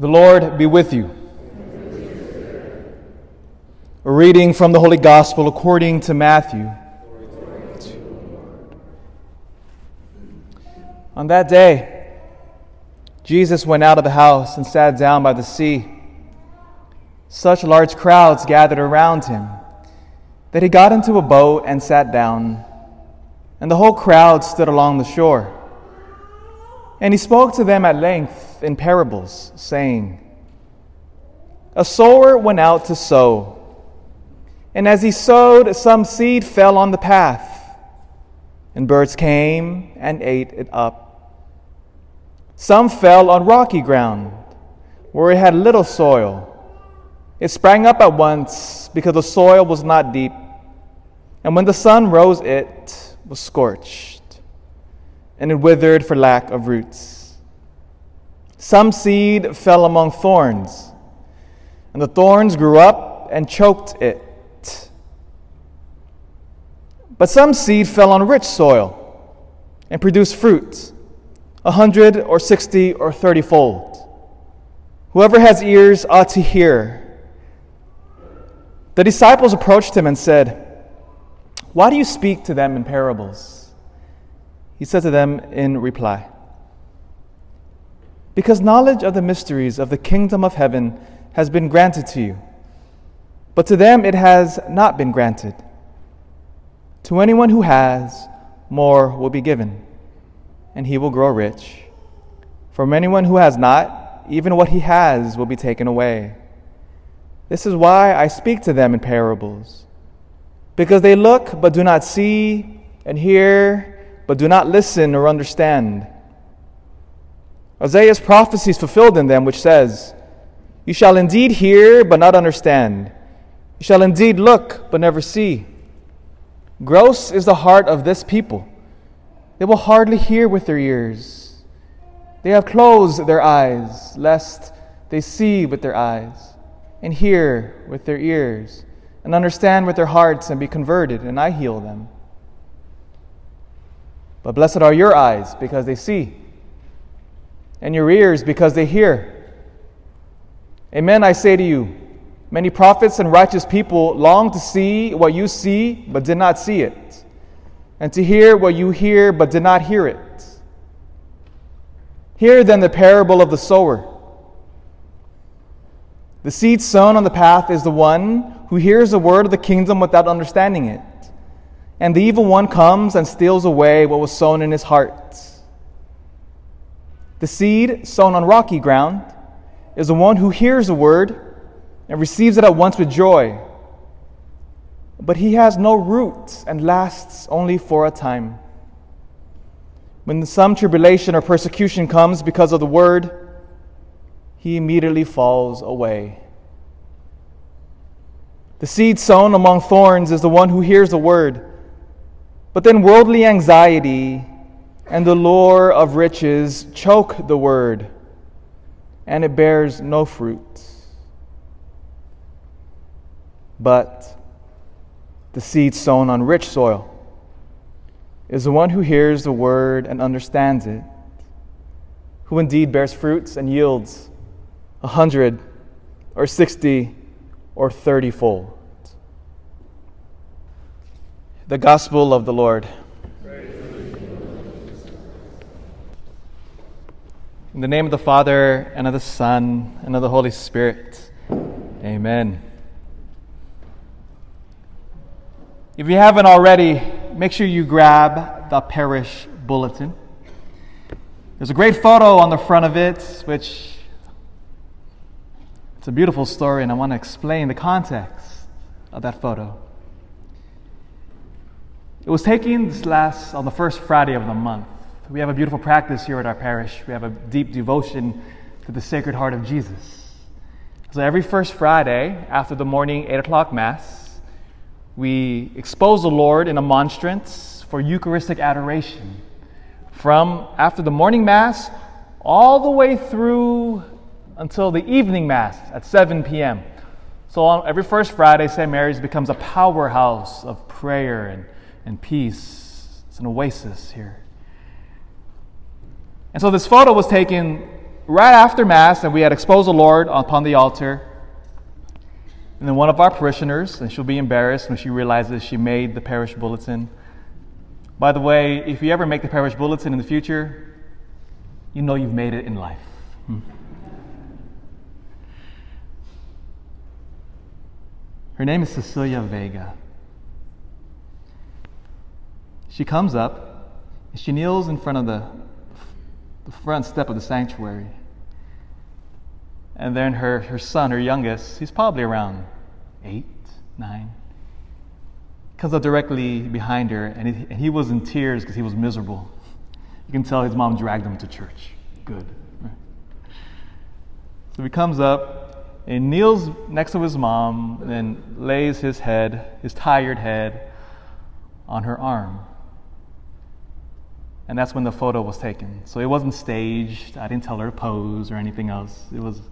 The Lord be with you. A reading from the Holy Gospel according to Matthew. On that day, Jesus went out of the house and sat down by the sea. Such large crowds gathered around him that he got into a boat and sat down, and the whole crowd stood along the shore. And he spoke to them at length in parables, saying, A sower went out to sow. And as he sowed, some seed fell on the path, and birds came and ate it up. Some fell on rocky ground, where it had little soil. It sprang up at once because the soil was not deep. And when the sun rose, it was scorched and it withered for lack of roots. Some seed fell among thorns, and the thorns grew up and choked it. But some seed fell on rich soil and produced fruit, a hundred or sixty or thirty fold. Whoever has ears ought to hear. The disciples approached him and said, Why do you speak to them in parables? He said to them in reply, Because knowledge of the mysteries of the kingdom of heaven has been granted to you, but to them it has not been granted. To anyone who has, more will be given, and he will grow rich. From anyone who has not, even what he has will be taken away. This is why I speak to them in parables, because they look but do not see, and hear but do not listen or understand. Isaiah's prophecy is fulfilled in them, which says, You shall indeed hear, but not understand. You shall indeed look, but never see. Gross is the heart of this people. They will hardly hear with their ears. They have closed their eyes, lest they see with their eyes, and hear with their ears, and understand with their hearts, and be converted, and I heal them. But blessed are your eyes because they see, and your ears because they hear. Amen, I say to you, many prophets and righteous people long to see what you see, but did not see it, and to hear what you hear, but did not hear it. Hear then the parable of the sower. The seed sown on the path is the one who hears the word of the kingdom without understanding it. And the evil one comes and steals away what was sown in his heart. The seed sown on rocky ground is the one who hears the word and receives it at once with joy. But he has no root and lasts only for a time. When some tribulation or persecution comes because of the word, he immediately falls away. The seed sown among thorns is the one who hears the word but then worldly anxiety and the lure of riches choke the word, and it bears no fruit. But the seed sown on rich soil is the one who hears the word and understands it, who indeed bears fruits and yields a hundred or sixty or thirty fold. The Gospel of the Lord. In the name of the Father, and of the Son, and of the Holy Spirit. Amen. If you haven't already, make sure you grab the parish bulletin. There's a great photo on the front of it, which it's a beautiful story, and I want to explain the context of that photo. It was taken this last on the first Friday of the month. We have a beautiful practice here at our parish. We have a deep devotion to the Sacred Heart of Jesus. So every first Friday after the morning 8 o'clock Mass, we expose the Lord in a monstrance for Eucharistic adoration. From after the morning Mass all the way through until the evening Mass at 7 p.m. So on every first Friday, St. Mary's becomes a powerhouse of prayer and and peace. It's an oasis here. And so this photo was taken right after Mass, and we had exposed the Lord upon the altar. And then one of our parishioners, and she'll be embarrassed when she realizes she made the parish bulletin. By the way, if you ever make the parish bulletin in the future, you know you've made it in life. Hmm. Her name is Cecilia Vega. She comes up and she kneels in front of the, the front step of the sanctuary. And then her, her son, her youngest, he's probably around eight, nine, comes up directly behind her, and he, and he was in tears because he was miserable. You can tell his mom dragged him to church. Good. So he comes up and kneels next to his mom, and then lays his head, his tired head, on her arm. And that's when the photo was taken. So it wasn't staged. I didn't tell her to pose or anything else. It was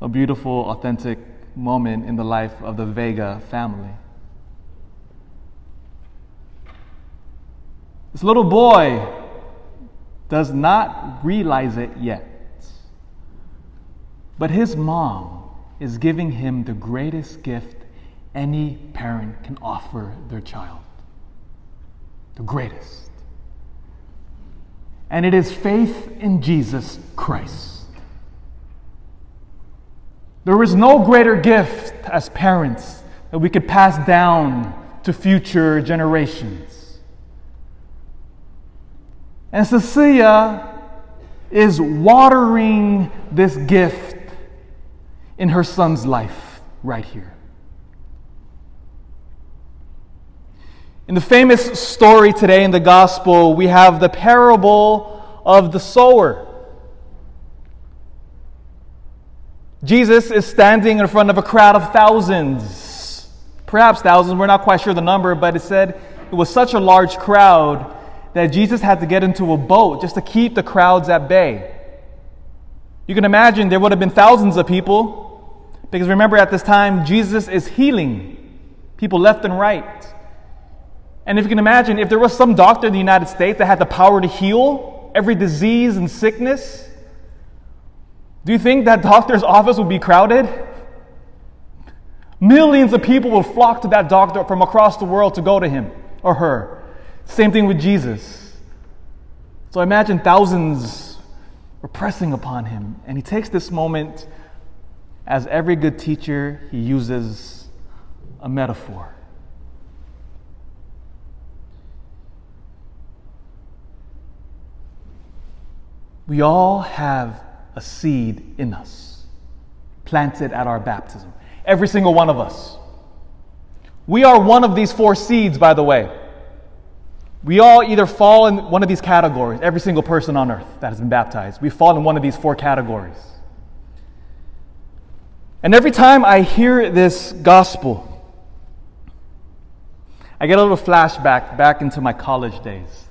a beautiful, authentic moment in the life of the Vega family. This little boy does not realize it yet. But his mom is giving him the greatest gift any parent can offer their child. The greatest. And it is faith in Jesus Christ. There is no greater gift as parents that we could pass down to future generations. And Cecilia is watering this gift in her son's life right here. In the famous story today in the gospel, we have the parable of the sower. Jesus is standing in front of a crowd of thousands, perhaps thousands, we're not quite sure the number, but it said it was such a large crowd that Jesus had to get into a boat just to keep the crowds at bay. You can imagine there would have been thousands of people, because remember at this time, Jesus is healing people left and right. And if you can imagine, if there was some doctor in the United States that had the power to heal every disease and sickness, do you think that doctor's office would be crowded? Millions of people would flock to that doctor from across the world to go to him or her. Same thing with Jesus. So imagine thousands were pressing upon him. And he takes this moment, as every good teacher, he uses a metaphor. We all have a seed in us, planted at our baptism. Every single one of us. We are one of these four seeds, by the way. We all either fall in one of these categories, every single person on earth that has been baptized. We fall in one of these four categories. And every time I hear this gospel, I get a little flashback back into my college days.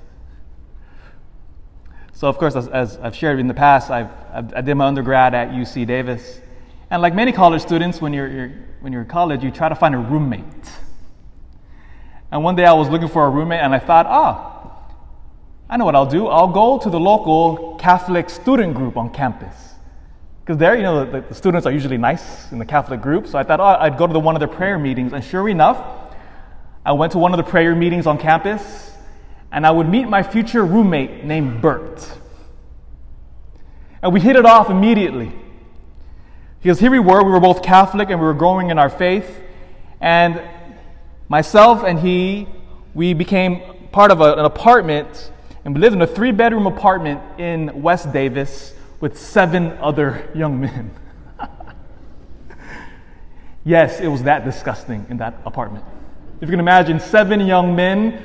So, of course, as, as I've shared in the past, I've, i did my undergrad at UC Davis. And like many college students, when you're, you're, when you're in college, you try to find a roommate. And one day I was looking for a roommate, and I thought, ah, I know what I'll do. I'll go to the local Catholic student group on campus. Because there, you know, the, the, students are usually nice in the Catholic group. So I thought, oh, I'd go to the, one of their prayer meetings. And sure enough, I went to one of the prayer meetings on campus and I would meet my future roommate named Bert. And we hit it off immediately. Because here we were, we were both Catholic and we were growing in our faith. And myself and he, we became part of a, an apartment, and we lived in a three bedroom apartment in West Davis with seven other young men. yes, it was that disgusting in that apartment. If you can imagine, seven young men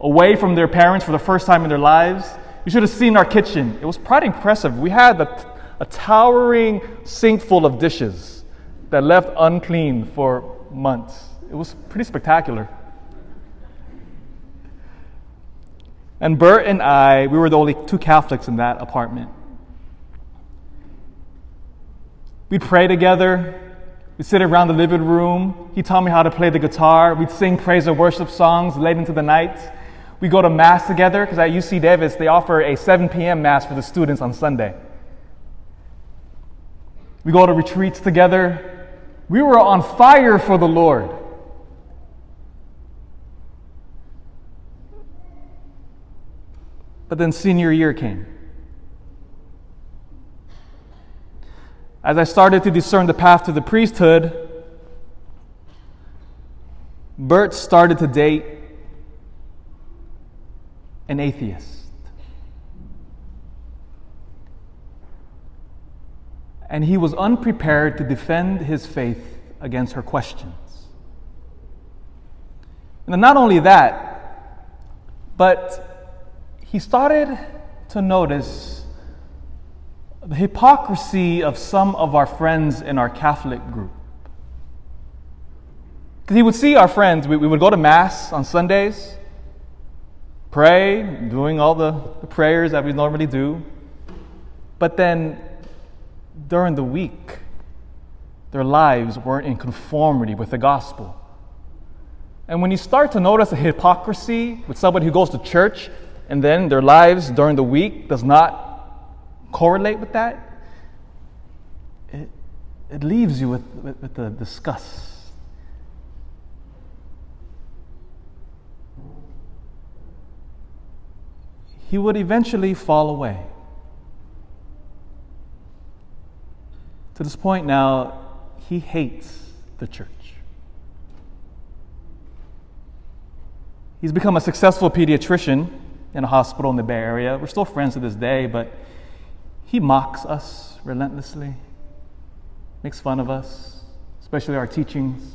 away from their parents for the first time in their lives. You should have seen our kitchen. It was pretty impressive. We had a, a towering sink full of dishes that left unclean for months. It was pretty spectacular. And Bert and I, we were the only two Catholics in that apartment. We'd pray together. We'd sit around the living room. He taught me how to play the guitar. We'd sing praise and worship songs late into the night. We go to Mass together because at UC Davis they offer a 7 p.m. Mass for the students on Sunday. We go to retreats together. We were on fire for the Lord. But then senior year came. As I started to discern the path to the priesthood, Bert started to date an atheist. And he was unprepared to defend his faith against her questions. And not only that, but he started to notice the hypocrisy of some of our friends in our Catholic group. Because he would see our friends, we, we, would go to Mass on Sundays, pray, doing all the, the prayers that we normally do. But then during the week, their lives weren't in conformity with the gospel. And when you start to notice a hypocrisy with somebody who goes to church and then their lives during the week does not correlate with that, it, it leaves you with, with, with the disgust. He would eventually fall away. To this point now, he hates the church. He's become a successful pediatrician in a hospital in the Bay Area. We're still friends to this day, but he mocks us relentlessly, makes fun of us, especially our teachings.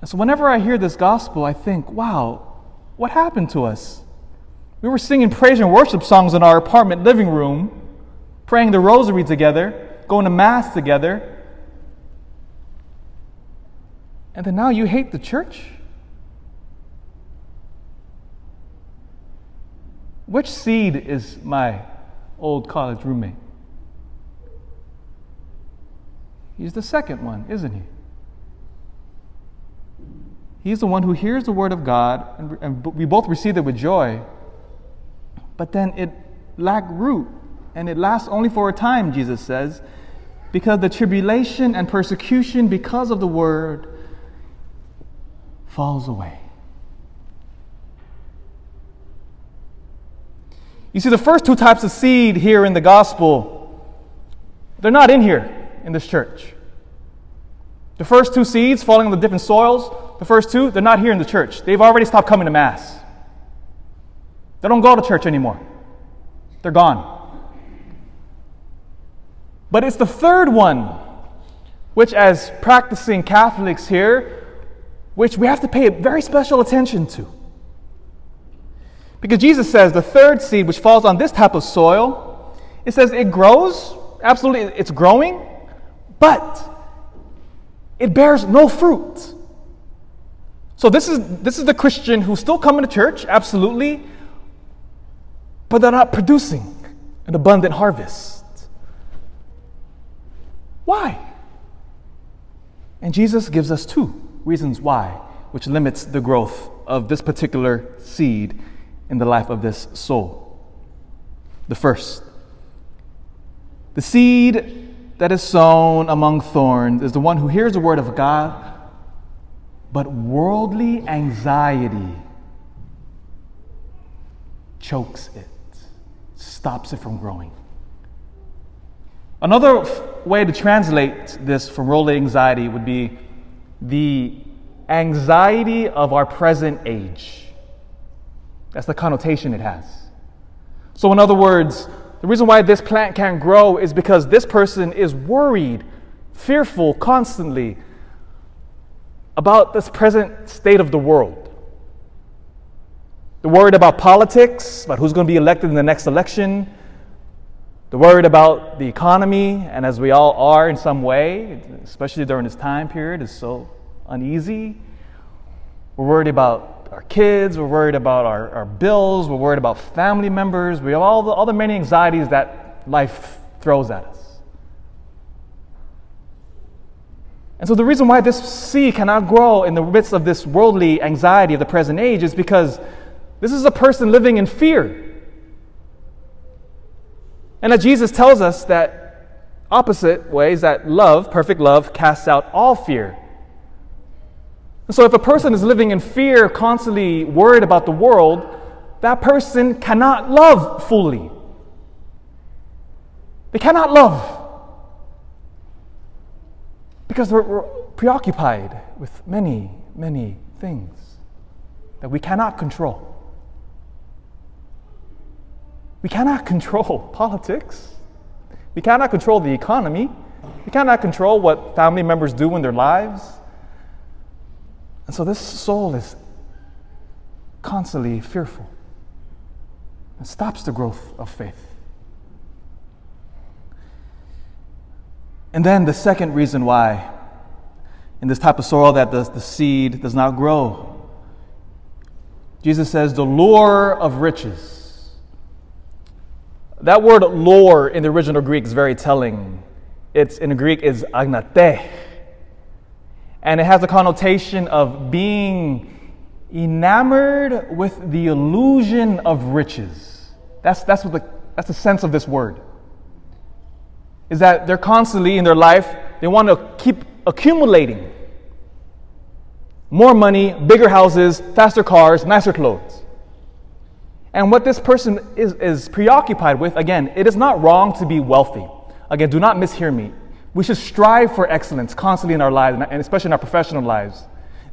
And so, whenever I hear this gospel, I think, wow, what happened to us? We were singing praise and worship songs in our apartment living room, praying the rosary together, going to Mass together. And then now you hate the church? Which seed is my old college roommate? He's the second one, isn't he? He's the one who hears the word of God, and, and we both receive it with joy. But then it lacked root, and it lasts only for a time, Jesus says, because the tribulation and persecution because of the word falls away. You see, the first two types of seed here in the gospel, they're not in here in this church. The first two seeds falling on the different soils, the first two, they're not here in the church. They've already stopped coming to Mass. They don't go to church anymore, they're gone. But it's the third one, which, as practicing Catholics here, which we have to pay very special attention to. Because Jesus says the third seed, which falls on this type of soil, it says it grows, absolutely, it's growing, but it bears no fruit. So this is this is the Christian who's still coming to church, absolutely, but they're not producing an abundant harvest. Why? And Jesus gives us two reasons why, which limits the growth of this particular seed in the life of this soul. The first, the seed that is sown among thorns is the one who hears the word of God, but worldly anxiety chokes it, stops it from growing. Another f- way to translate this from worldly anxiety would be the anxiety of our present age. That's the connotation it has. So, in other words, the reason why this plant can't grow is because this person is worried, fearful constantly about this present state of the world. They're worried about politics, about who's going to be elected in the next election. They're worried about the economy, and as we all are in some way, especially during this time period, is so uneasy. We're worried about our kids, we're worried about our, our bills, we're worried about family members, we have all the, all the many anxieties that life throws at us. And so, the reason why this seed cannot grow in the midst of this worldly anxiety of the present age is because this is a person living in fear. And that Jesus tells us that opposite ways that love, perfect love, casts out all fear. And so if a person is living in fear, constantly worried about the world, that person cannot love fully. They cannot love because we're, we're preoccupied with many, many things that we cannot control. We cannot control politics. We cannot control the economy. We cannot control what family members do in their lives. And so this soul is constantly fearful and stops the growth of faith. And then the second reason why in this type of soil that the, the seed does not grow. Jesus says, the lure of riches. That word lure in the original Greek is very telling. It's in Greek is apate. And it has a connotation of being enamored with the illusion of riches. That's, that's, what the, that's the sense of this word. Is that they're constantly in their life, they want to keep accumulating more money, bigger houses, faster cars, nicer clothes. And what this person is, is preoccupied with, again, it is not wrong to be wealthy. Again, do not mishear me. We should strive for excellence constantly in our lives, and especially in our professional lives.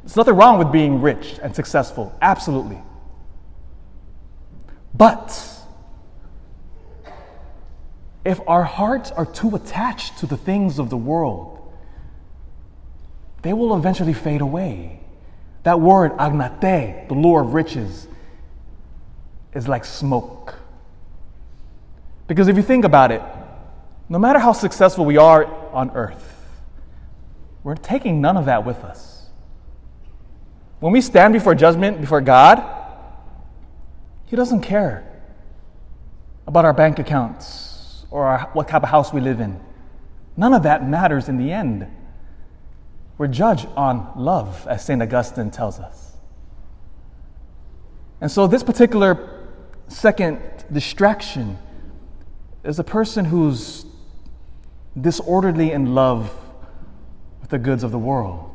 There's nothing wrong with being rich and successful, absolutely. But if our hearts are too attached to the things of the world, they will eventually fade away. That word, apate, the lure of riches, is like smoke. Because if you think about it, no matter how successful we are on earth, we're taking none of that with us. When we stand before judgment, before God, He doesn't care about our bank accounts or our, what type of house we live in. None of that matters in the end. We're judged on love, as St. Augustine tells us. And so, this particular second distraction is a person who's disorderly in love with the goods of the world.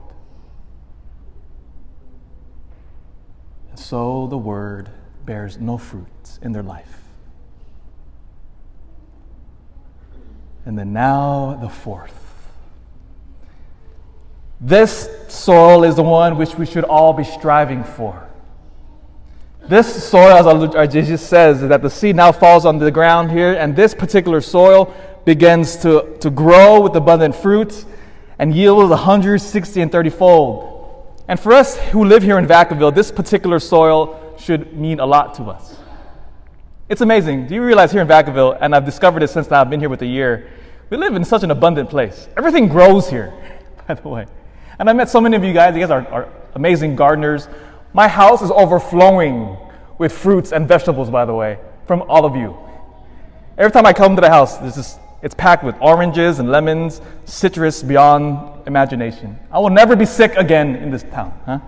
And so, the word bears no fruit in their life. And then, now the fourth. This soil is the one which we should all be striving for. This soil, as Jesus says, is that the seed now falls on the ground here, and this particular soil begins to, to grow with abundant fruit and yield 160 and 30 fold. And for us who live here in Vacaville, this particular soil should mean a lot to us. It's amazing. Do you realize here in Vacaville, and I've discovered it since I've been here with a year, we live in such an abundant place. Everything grows here, by the way. And I met so many of you guys. You guys are, are amazing gardeners. My house is overflowing with fruits and vegetables, by the way, from all of you. Every time I come to the house, this is, it's packed with oranges and lemons, citrus beyond imagination. I will never be sick again in this town, huh?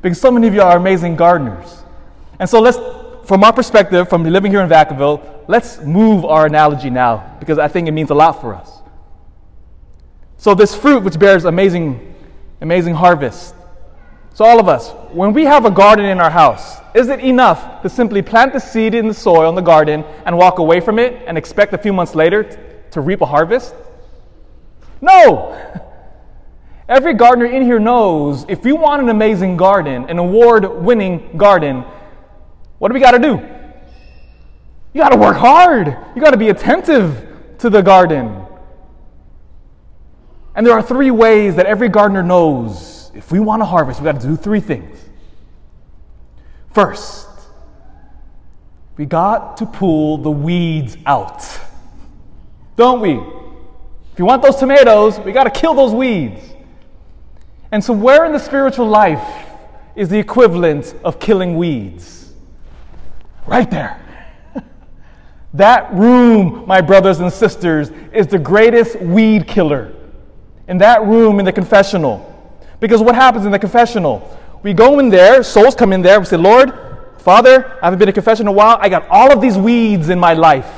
Because so many of you are amazing gardeners. And so let's, from our perspective, from living here in Vacaville, let's move our analogy now because I think it means a lot for us. So, this fruit which bears amazing, amazing harvest. So, all of us, when we have a garden in our house, is it enough to simply plant the seed in the soil in the garden and walk away from it and expect a few months later to reap a harvest? No! Every gardener in here knows if you want an amazing garden, an award winning garden, what do we got to do? You got to work hard. You got to be attentive to the garden. And there are three ways that every gardener knows if we want to harvest, we've got to do three things. First, we got to pull the weeds out. Don't we? If you want those tomatoes, we got to kill those weeds. And so, where in the spiritual life is the equivalent of killing weeds? Right there. that room, my brothers and sisters, is the greatest weed killer in that room in the confessional. Because what happens in the confessional? We go in there, souls come in there, we say, Lord, Father, I haven't been to confession in a while. I got all of these weeds in my life.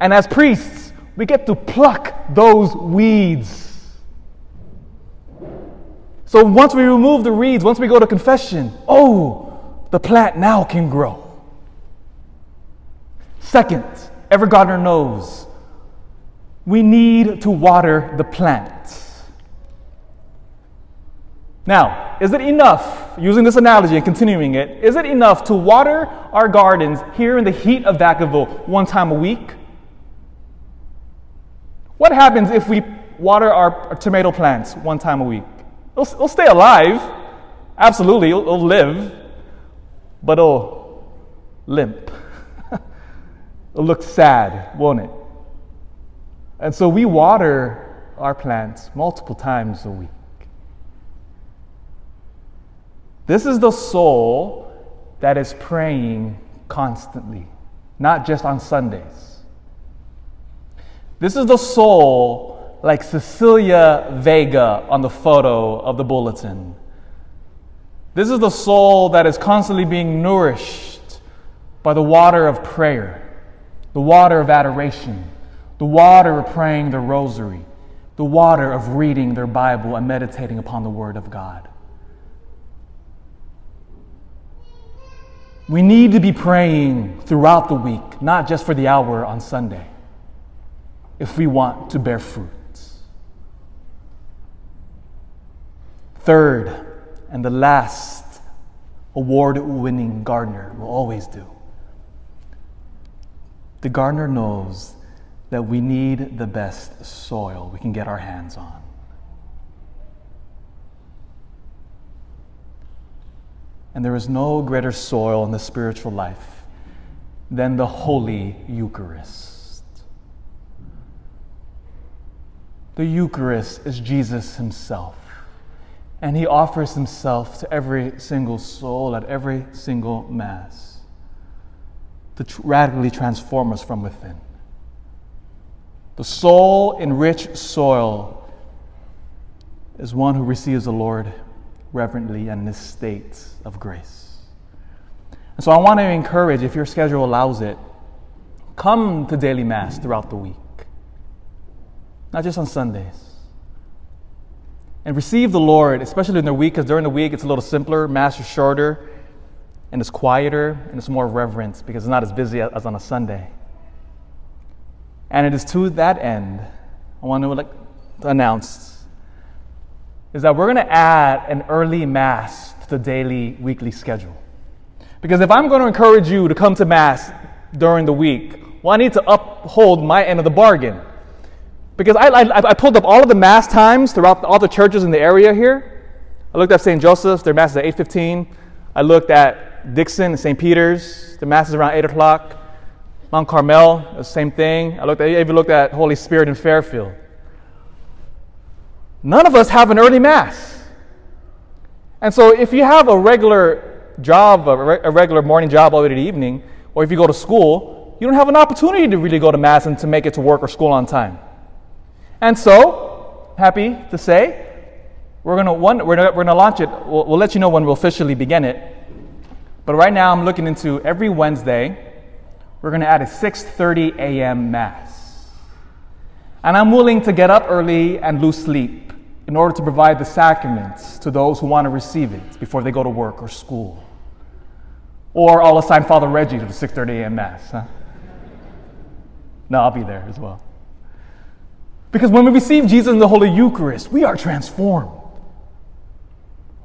And as priests, we get to pluck those weeds. So once we remove the reeds, once we go to confession, oh, the plant now can grow. Second, every gardener knows we need to water the plant. Now, is it enough, using this analogy and continuing it, is it enough to water our gardens here in the heat of Vacaville one time a week? What happens if we water our, tomato plants one time a week? It'll, it'll stay alive. Absolutely, it'll live, but it'll limp. it'll look sad, won't it? And so we water our plants multiple times a week. This is the soul that is praying constantly, not just on Sundays. This is the soul like Cecilia Vega on the photo of the bulletin. This is the soul that is constantly being nourished by the water of prayer, the water of adoration, the water of praying the rosary, the water of reading their Bible and meditating upon the Word of God. We need to be praying throughout the week, not just for the hour on Sunday, if we want to bear fruit. Third, and the last award winning gardener will always do. The gardener knows that we need the best soil we can get our hands on. And there is no greater soil in the spiritual life than the Holy Eucharist. The Eucharist is Jesus Himself. And He offers Himself to every single soul at every single Mass to tr- radically transform us from within. The soul in rich soil is one who receives the Lord reverently and in a state of grace. And so I want to encourage, if your schedule allows it, come to daily Mass throughout the week, not just on Sundays. And receive the Lord, especially in the week, because during the week it's a little simpler, Mass is shorter, and it's quieter, and it's more reverent because it's not as busy as on a Sunday. And it is to that end, I want to, like, announce is that we're going to add an early Mass to the daily, weekly schedule. Because if I'm going to encourage you to come to Mass during the week, well, I need to uphold my end of the bargain. Because I, I, I pulled up all of the Mass times throughout all the churches in the area here. I looked at St. Joseph's, their Mass is at 8.15. I looked at Dixon and St. Peter's, the Mass is around 8 o'clock. Mount Carmel, the same thing. I looked at, I even looked at Holy Spirit in Fairfield. None of us have an early Mass. And so if you have a regular job, a, regular morning job all the way to the evening, or if you go to school, you don't have an opportunity to really go to Mass and to make it to work or school on time. And so, happy to say, we're going to we're gonna, we're gonna launch it. We'll, we'll let you know when we'll officially begin it. But right now, I'm looking into every Wednesday, we're going to add a 6:30 a.m. Mass. And I'm willing to get up early and lose sleep in order to provide the sacraments to those who want to receive it before they go to work or school. Or I'll assign Father Reggie to the 6:30 a.m. Mass. Huh? No, I'll be there as well. Because when we receive Jesus in the Holy Eucharist, we are transformed.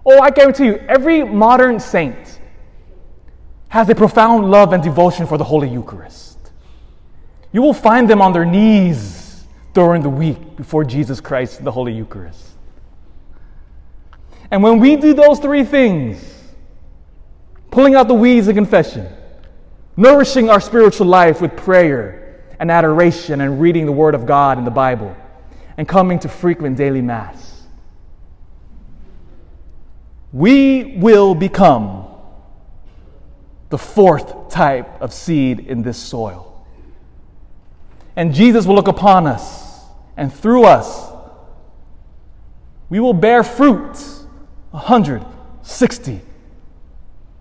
Oh, I guarantee you, every modern saint has a profound love and devotion for the Holy Eucharist. You will find them on their knees during the week before Jesus Christ in the Holy Eucharist. And when we do those three things, pulling out the weeds of confession, nourishing our spiritual life with prayer and adoration and reading the Word of God in the Bible, and coming to frequent daily Mass, we will become the fourth type of seed in this soil. And Jesus will look upon us, and through us, we will bear fruit 160,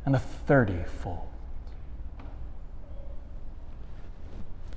and a 30 fold.